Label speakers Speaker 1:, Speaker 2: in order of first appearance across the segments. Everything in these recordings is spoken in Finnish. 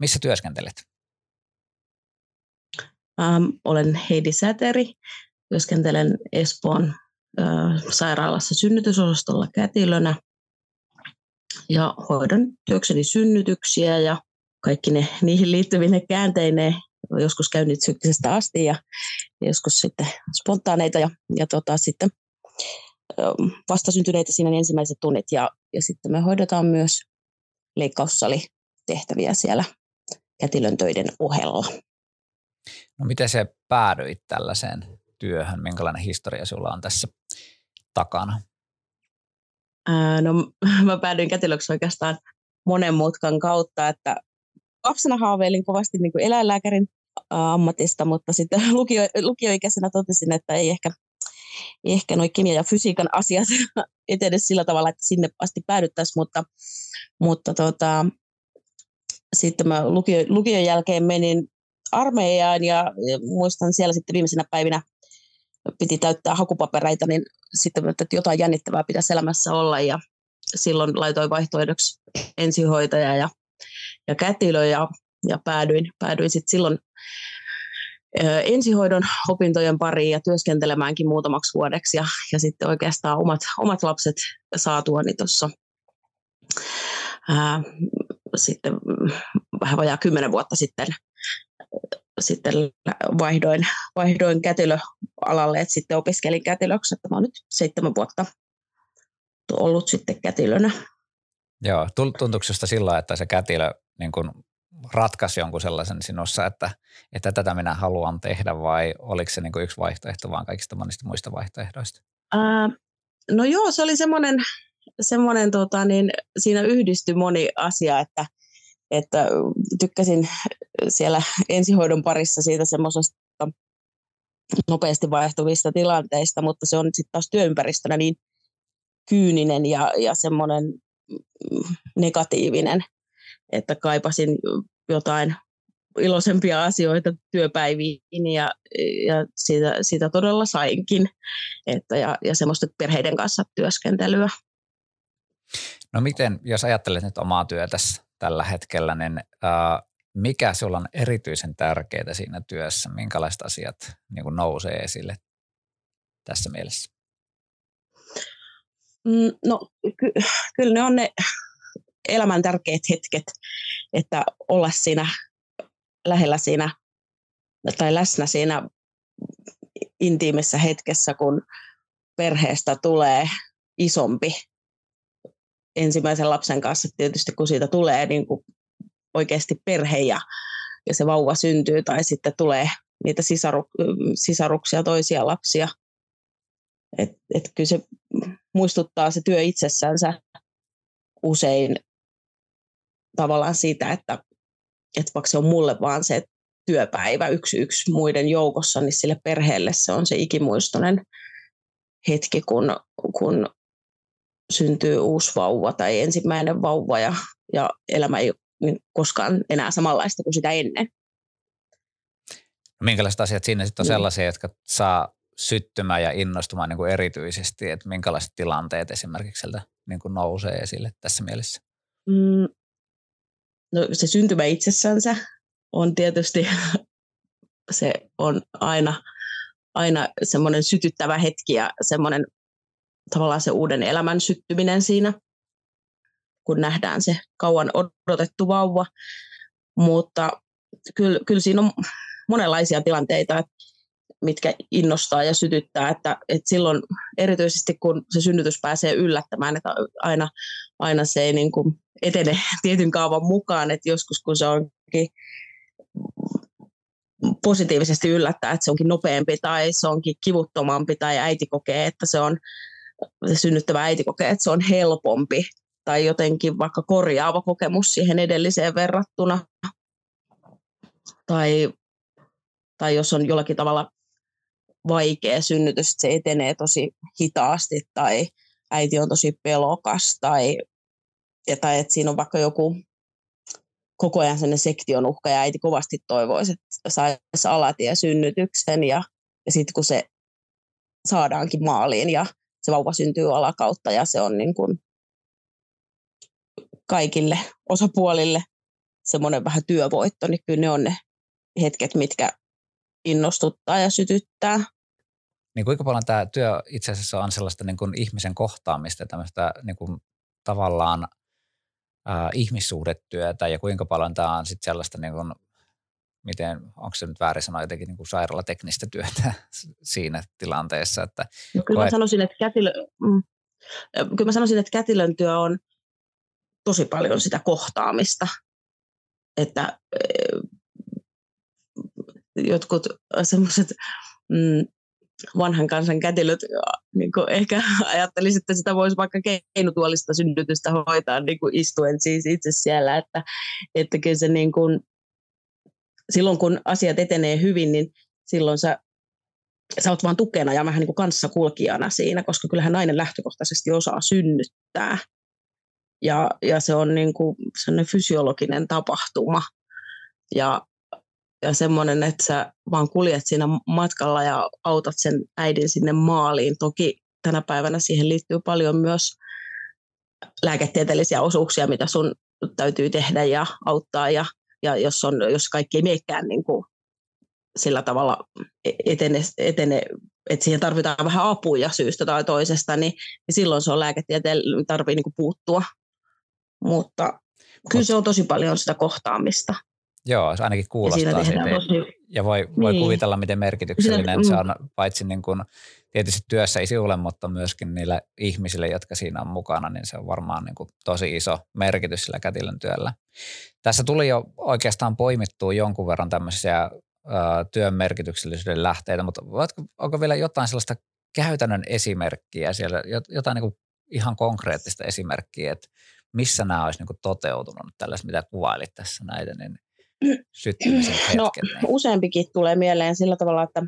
Speaker 1: missä työskentelet?
Speaker 2: Ähm, olen Heidi Säteri. Työskentelen Espoon sairaalassa synnytysosastolla kätilönä ja hoidan työkseni synnytyksiä ja kaikki ne, niihin liittyvine käänteineen. Joskus käyn niitä asti ja joskus sitten spontaaneita ja, ja tota, sitten vastasyntyneitä siinä ensimmäiset tunnit ja, ja sitten me hoidetaan myös leikkaussali tehtäviä siellä kätilön töiden ohella.
Speaker 1: No miten se päädyit tällaiseen työhön? Minkälainen historia sulla on tässä takana?
Speaker 2: Ää, no mä päädyin kätilöksi oikeastaan monen mutkan kautta, että lapsena haaveilin kovasti niin kuin eläinlääkärin ammatista, mutta sitten lukio, lukioikäisenä totesin, että ei ehkä, ei ehkä noin kemian ja fysiikan asiat etene sillä tavalla, että sinne asti päädyttäisiin, mutta, mutta tota, sitten mä lukio, lukion jälkeen menin armeijaan ja, ja muistan siellä sitten viimeisenä päivinä piti täyttää hakupapereita, niin sitten että jotain jännittävää pitäisi elämässä olla ja silloin laitoin vaihtoehdoksi ensihoitaja ja, ja kätilö ja, ja päädyin, päädyin sitten silloin ensihoidon opintojen pariin ja työskentelemäänkin muutamaksi vuodeksi ja, ja sitten oikeastaan omat, omat lapset saatuani tuossa sitten vähän vajaa kymmenen vuotta sitten sitten vaihdoin, vaihdoin kätilöalalle, että sitten opiskelin kätilöksi, että mä olen nyt seitsemän vuotta ollut sitten kätilönä.
Speaker 1: Joo, tuntuuko sinusta sillä että se kätilö niin kun ratkaisi jonkun sellaisen sinussa, että, että tätä minä haluan tehdä vai oliko se niin kuin yksi vaihtoehto vaan kaikista monista muista vaihtoehdoista?
Speaker 2: Ää, no joo, se oli semmoinen, semmoinen tota, niin siinä yhdistyi moni asia, että – että tykkäsin siellä ensihoidon parissa siitä semmoisesta nopeasti vaihtuvista tilanteista, mutta se on sitten taas työympäristönä niin kyyninen ja, ja semmoinen negatiivinen, että kaipasin jotain iloisempia asioita työpäiviin ja, ja siitä, siitä todella sainkin, että, ja, ja semmoista perheiden kanssa työskentelyä.
Speaker 1: No miten, jos ajattelet nyt omaa työtäsi tällä hetkellä, niin äh, mikä sinulla on erityisen tärkeää siinä työssä? Minkälaiset asiat niin kuin nousee esille tässä mielessä?
Speaker 2: Mm, no ky- kyllä ne on ne elämän tärkeät hetket, että olla siinä lähellä siinä tai läsnä siinä intiimissä hetkessä, kun perheestä tulee isompi ensimmäisen lapsen kanssa tietysti, kun siitä tulee niin kuin oikeasti perhe ja, ja se vauva syntyy tai sitten tulee niitä sisaru, sisaruksia, toisia lapsia. Et, et kyllä se muistuttaa se työ itsessänsä usein tavallaan siitä, että, että vaikka se on mulle vaan se työpäivä yksi yksi muiden joukossa, niin sille perheelle se on se ikimuistoinen hetki, kun, kun syntyy uusi vauva tai ensimmäinen vauva ja, ja elämä ei ole koskaan enää samanlaista kuin sitä ennen.
Speaker 1: Minkälaiset asiat siinä sitten on niin. sellaisia, jotka saa syttymään ja innostumaan niin kuin erityisesti, että minkälaiset tilanteet esimerkiksi sieltä niin kuin nousee esille tässä mielessä? Mm,
Speaker 2: no se syntymä itsessänsä on tietysti, se on aina, aina semmoinen sytyttävä hetki ja semmoinen tavallaan se uuden elämän syttyminen siinä, kun nähdään se kauan odotettu vauva. Mutta kyllä, kyllä siinä on monenlaisia tilanteita, mitkä innostaa ja sytyttää, että, että silloin erityisesti kun se synnytys pääsee yllättämään, että aina, aina se ei niin kuin etene tietyn kaavan mukaan, että joskus kun se onkin positiivisesti yllättää, että se onkin nopeampi tai se onkin kivuttomampi tai äiti kokee, että se on synnyttävä äiti kokee, että se on helpompi tai jotenkin vaikka korjaava kokemus siihen edelliseen verrattuna. tai, tai jos on jollakin tavalla vaikea synnytys, että se etenee tosi hitaasti tai äiti on tosi pelokas tai, tai että siinä on vaikka joku koko ajan sellainen sektion uhka ja äiti kovasti toivoisi, että saisi alatiesynnytyksen ja, ja sitten kun se saadaankin maaliin ja se vauva syntyy alakautta ja se on niin kuin kaikille osapuolille semmoinen vähän työvoitto, niin kyllä ne on ne hetket, mitkä innostuttaa ja sytyttää.
Speaker 1: Niin kuinka paljon tämä työ itse asiassa on sellaista niin kuin ihmisen kohtaamista, tämmöistä niin kuin tavallaan äh, ihmissuhdetyötä ja kuinka paljon tämä on sitten sellaista, niin kuin, miten, onko se nyt väärin sanoa jotenkin niin kuin sairaalateknistä työtä siinä tilanteessa? Että
Speaker 2: no, kyllä, koet... mä sanoisin, että kätilö, mm, kyllä mä sanoisin, että kätilön työ on tosi paljon sitä kohtaamista, että jotkut semmoiset mm, vanhan kansan kätilöt niin ehkä ajattelisi, että sitä voisi vaikka keinutuolista synnytystä hoitaa niin kuin istuen siis itse siellä, että, että kyllä se niin kuin, silloin kun asiat etenee hyvin, niin silloin sä, sä oot vaan tukena ja vähän niin kuin kanssakulkijana siinä, koska kyllähän nainen lähtökohtaisesti osaa synnyttää. Ja, ja se on niin kuin sellainen fysiologinen tapahtuma. Ja ja semmoinen, että sä vaan kuljet siinä matkalla ja autat sen äidin sinne maaliin. Toki tänä päivänä siihen liittyy paljon myös lääketieteellisiä osuuksia, mitä sun täytyy tehdä ja auttaa. Ja, ja jos, on, jos kaikki ei meekään niin kuin sillä tavalla etene, etene, että siihen tarvitaan vähän apuja syystä tai toisesta, niin, niin silloin se on lääketieteen tarvii niin puuttua. Mutta kyllä se on tosi paljon sitä kohtaamista.
Speaker 1: Joo, se ainakin kuulostaa ja siitä. Tosi... Ja voi, voi niin. kuvitella, miten merkityksellinen Sitä, se on paitsi niin kuin, tietysti työssä sinulle, mutta myöskin niille ihmisille, jotka siinä on mukana, niin se on varmaan niin kuin tosi iso merkitys sillä kätilön työllä. Tässä tuli jo oikeastaan poimittua jonkun verran tämmöisiä ö, työn merkityksellisyyden lähteitä, mutta voitko, onko vielä jotain sellaista käytännön esimerkkiä siellä, jotain niin kuin ihan konkreettista esimerkkiä, että missä nämä olisi niin kuin toteutunut, tällaiset mitä kuvailit tässä näitä, niin syttymisen?
Speaker 2: No, useampikin tulee mieleen sillä tavalla, että,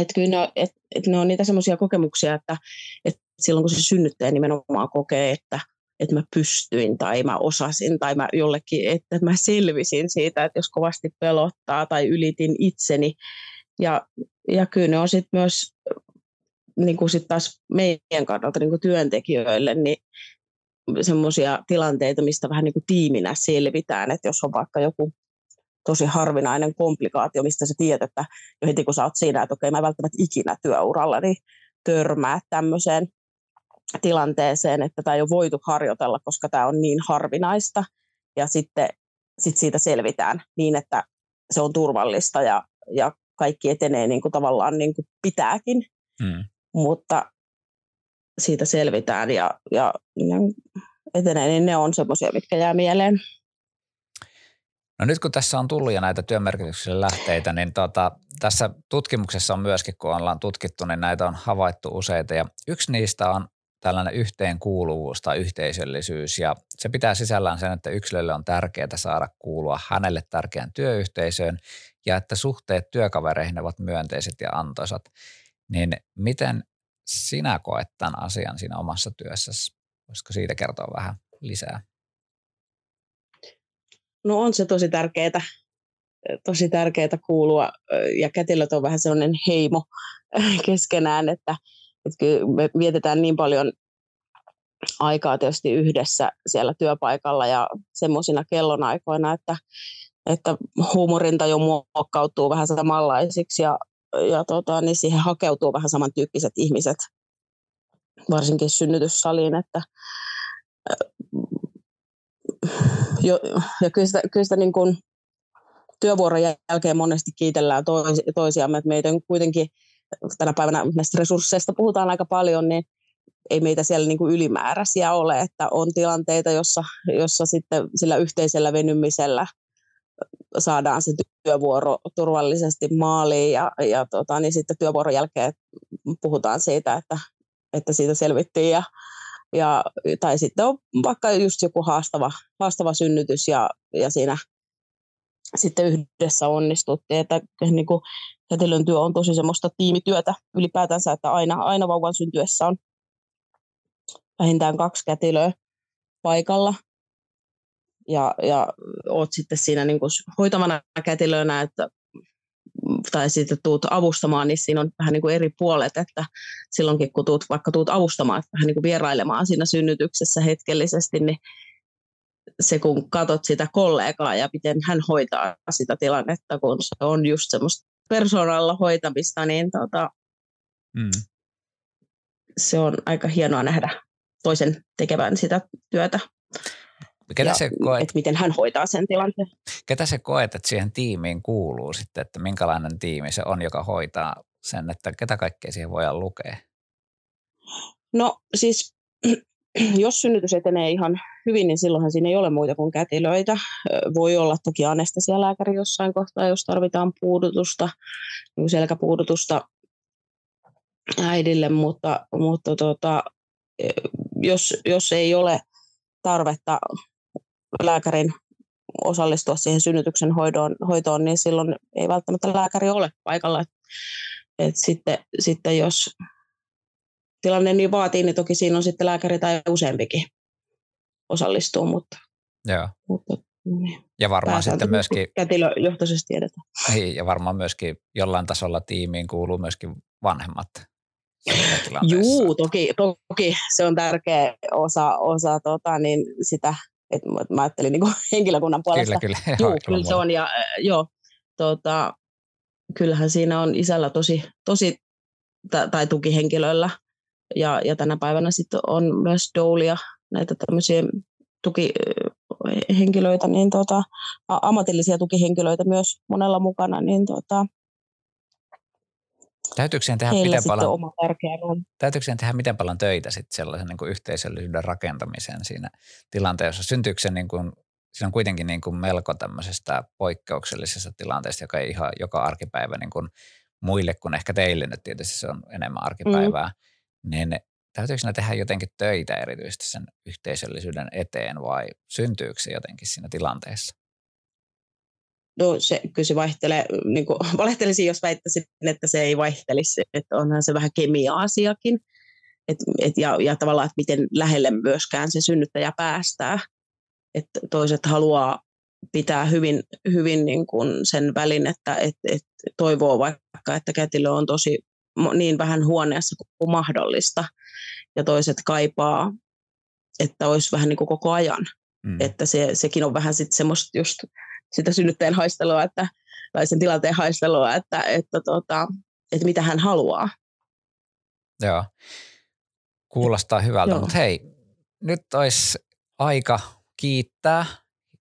Speaker 2: että kyllä ne, että, että ne on niitä semmoisia kokemuksia, että, että silloin kun se synnyttäjä nimenomaan kokee, että, että mä pystyin tai mä osasin tai mä jollekin, että mä selvisin siitä, että jos kovasti pelottaa tai ylitin itseni. Ja, ja kyllä ne on sitten myös niin kuin sit taas meidän kannalta niin kuin työntekijöille, niin semmoisia tilanteita, mistä vähän niin kuin tiiminä selvitään, että jos on vaikka joku tosi harvinainen komplikaatio, mistä sä tiedät, että jo heti kun sä oot siinä, että okei, mä en välttämättä ikinä työurallani törmää tämmöiseen tilanteeseen, että tämä ei ole voitu harjoitella, koska tämä on niin harvinaista. Ja sitten sit siitä selvitään niin, että se on turvallista ja, ja kaikki etenee niin kuin tavallaan niin kuin pitääkin. Hmm. Mutta siitä selvitään ja, ja etenee, niin ne on semmoisia, mitkä jää mieleen.
Speaker 1: No nyt kun tässä on tullut jo näitä työmerkityksellisiä lähteitä, niin tota, tässä tutkimuksessa on myöskin, kun ollaan tutkittu, niin näitä on havaittu useita. Ja yksi niistä on tällainen yhteenkuuluvuus tai yhteisöllisyys. Ja se pitää sisällään sen, että yksilölle on tärkeää saada kuulua hänelle tärkeään työyhteisöön ja että suhteet työkavereihin ovat myönteiset ja antoisat. Niin miten sinä koet tämän asian siinä omassa työssäsi? Voisiko siitä kertoa vähän lisää?
Speaker 2: No on se tosi tärkeää, tosi tärkeää kuulua ja kätilöt on vähän sellainen heimo keskenään, että, että me vietetään niin paljon aikaa tietysti yhdessä siellä työpaikalla ja semmoisina kellonaikoina, että, että huumorintaju muokkautuu vähän samanlaisiksi ja, ja tota, niin siihen hakeutuu vähän samantyyppiset ihmiset, varsinkin synnytyssaliin, että jo, ja kyllä sitä, kyllä sitä niin kuin työvuoron jälkeen monesti kiitellään toisi, toisiamme, että meitä kuitenkin tänä päivänä näistä resursseista puhutaan aika paljon, niin ei meitä siellä niin kuin ylimääräisiä ole, että on tilanteita, jossa, jossa sitten sillä yhteisellä venymisellä saadaan se työvuoro turvallisesti maaliin ja, ja tota, niin sitten työvuoron jälkeen puhutaan siitä, että, että siitä selvittiin ja, ja, tai sitten on vaikka just joku haastava, haastava synnytys ja, ja siinä sitten yhdessä onnistuttiin, että niin kuin kätilön työ on tosi semmoista tiimityötä ylipäätänsä, että aina, aina vauvan syntyessä on vähintään kaksi kätilöä paikalla. Ja, ja oot sitten siinä niin kuin hoitavana kätilönä, että tai sitten tuut avustamaan, niin siinä on vähän niin kuin eri puolet, että silloinkin kun tuut, vaikka tuut avustamaan, vähän niin kuin vierailemaan siinä synnytyksessä hetkellisesti, niin se kun katot sitä kollegaa ja miten hän hoitaa sitä tilannetta, kun se on just semmoista persoonalla hoitamista, niin tota, mm. se on aika hienoa nähdä toisen tekevän sitä työtä. Ketä ja, se koet, että miten hän hoitaa sen tilanteen.
Speaker 1: Ketä se koet, että siihen tiimiin kuuluu sitten, että minkälainen tiimi se on, joka hoitaa sen, että ketä kaikkea siihen voidaan lukea?
Speaker 2: No siis jos synnytys etenee ihan hyvin, niin silloinhan siinä ei ole muita kuin kätilöitä. Voi olla toki anestesialääkäri jossain kohtaa, jos tarvitaan puudutusta, niin selkäpuudutusta äidille, mutta, mutta tota, jos, jos ei ole tarvetta lääkärin osallistua siihen synnytyksen hoitoon, hoitoon niin silloin ei välttämättä lääkäri ole paikalla. Et, et sitten, sitten jos tilanne niin vaatii, niin toki siinä on sitten lääkäri tai useampikin osallistuu, mutta,
Speaker 1: Joo.
Speaker 2: mutta niin.
Speaker 1: Ja varmaan sitten myöskin...
Speaker 2: Kätilöjohtoisesti tiedetään.
Speaker 1: Niin, ja varmaan myöskin jollain tasolla tiimiin kuuluu myöskin vanhemmat.
Speaker 2: Juu, toki, toki se on tärkeä osa, osa tota, niin sitä, että mä ajattelin niin henkilökunnan puolesta.
Speaker 1: Kyllä, kyllä.
Speaker 2: Juu, kyllä se on. Ja, joo, tota, kyllähän siinä on isällä tosi, tosi tai tukihenkilöillä ja, ja tänä päivänä sitten on myös doulia, näitä tämmöisiä tukihenkilöitä, niin tota, ammatillisia tukihenkilöitä myös monella mukana, niin tota,
Speaker 1: Täytyykö siihen tehdä miten paljon, oma täytyykö tehdä miten paljon töitä sitten sellaisen niin kuin yhteisöllisyyden rakentamiseen siinä tilanteessa? Syntyykö se niin kuin, siinä on kuitenkin niin kuin melko tämmöisestä poikkeuksellisesta tilanteesta, joka ei ihan joka arkipäivä niin kuin muille kuin ehkä teille nyt tietysti se on enemmän arkipäivää. Mm niin täytyykö siinä tehdä jotenkin töitä erityisesti sen yhteisöllisyyden eteen vai syntyykö se jotenkin siinä tilanteessa?
Speaker 2: No se, kyllä se vaihtelee, niin kuin, valehtelisin, jos väittäisin, että se ei vaihtelisi, että onhan se vähän kemia-asiakin. Et, et, ja, ja tavallaan, että miten lähelle myöskään se synnyttäjä päästää. Että toiset haluaa pitää hyvin, hyvin niin kuin sen välin, että et, et toivoo vaikka, että kätilö on tosi niin vähän huoneessa kuin mahdollista. Ja toiset kaipaa, että olisi vähän niin kuin koko ajan. Mm. Että se, sekin on vähän sitten semmoista just sitä synnyttäjän haistelua, että, tai sen tilanteen haistelua, että, että, tota, että mitä hän haluaa.
Speaker 1: Joo, kuulostaa hyvältä, mutta hei, nyt olisi aika kiittää.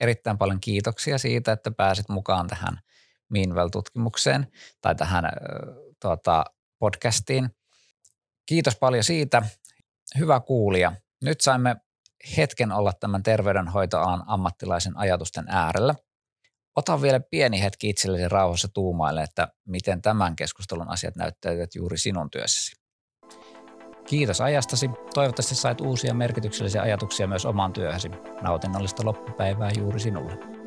Speaker 1: Erittäin paljon kiitoksia siitä, että pääsit mukaan tähän Meanwell-tutkimukseen tai tähän tuota, podcastiin. Kiitos paljon siitä. Hyvä kuulija. Nyt saimme hetken olla tämän terveydenhoitoalan ammattilaisen ajatusten äärellä. Ota vielä pieni hetki itsellesi rauhassa tuumaille, että miten tämän keskustelun asiat näyttäytyvät juuri sinun työssäsi. Kiitos ajastasi. Toivottavasti sait uusia merkityksellisiä ajatuksia myös omaan työhösi. Nautinnollista loppupäivää juuri sinulle.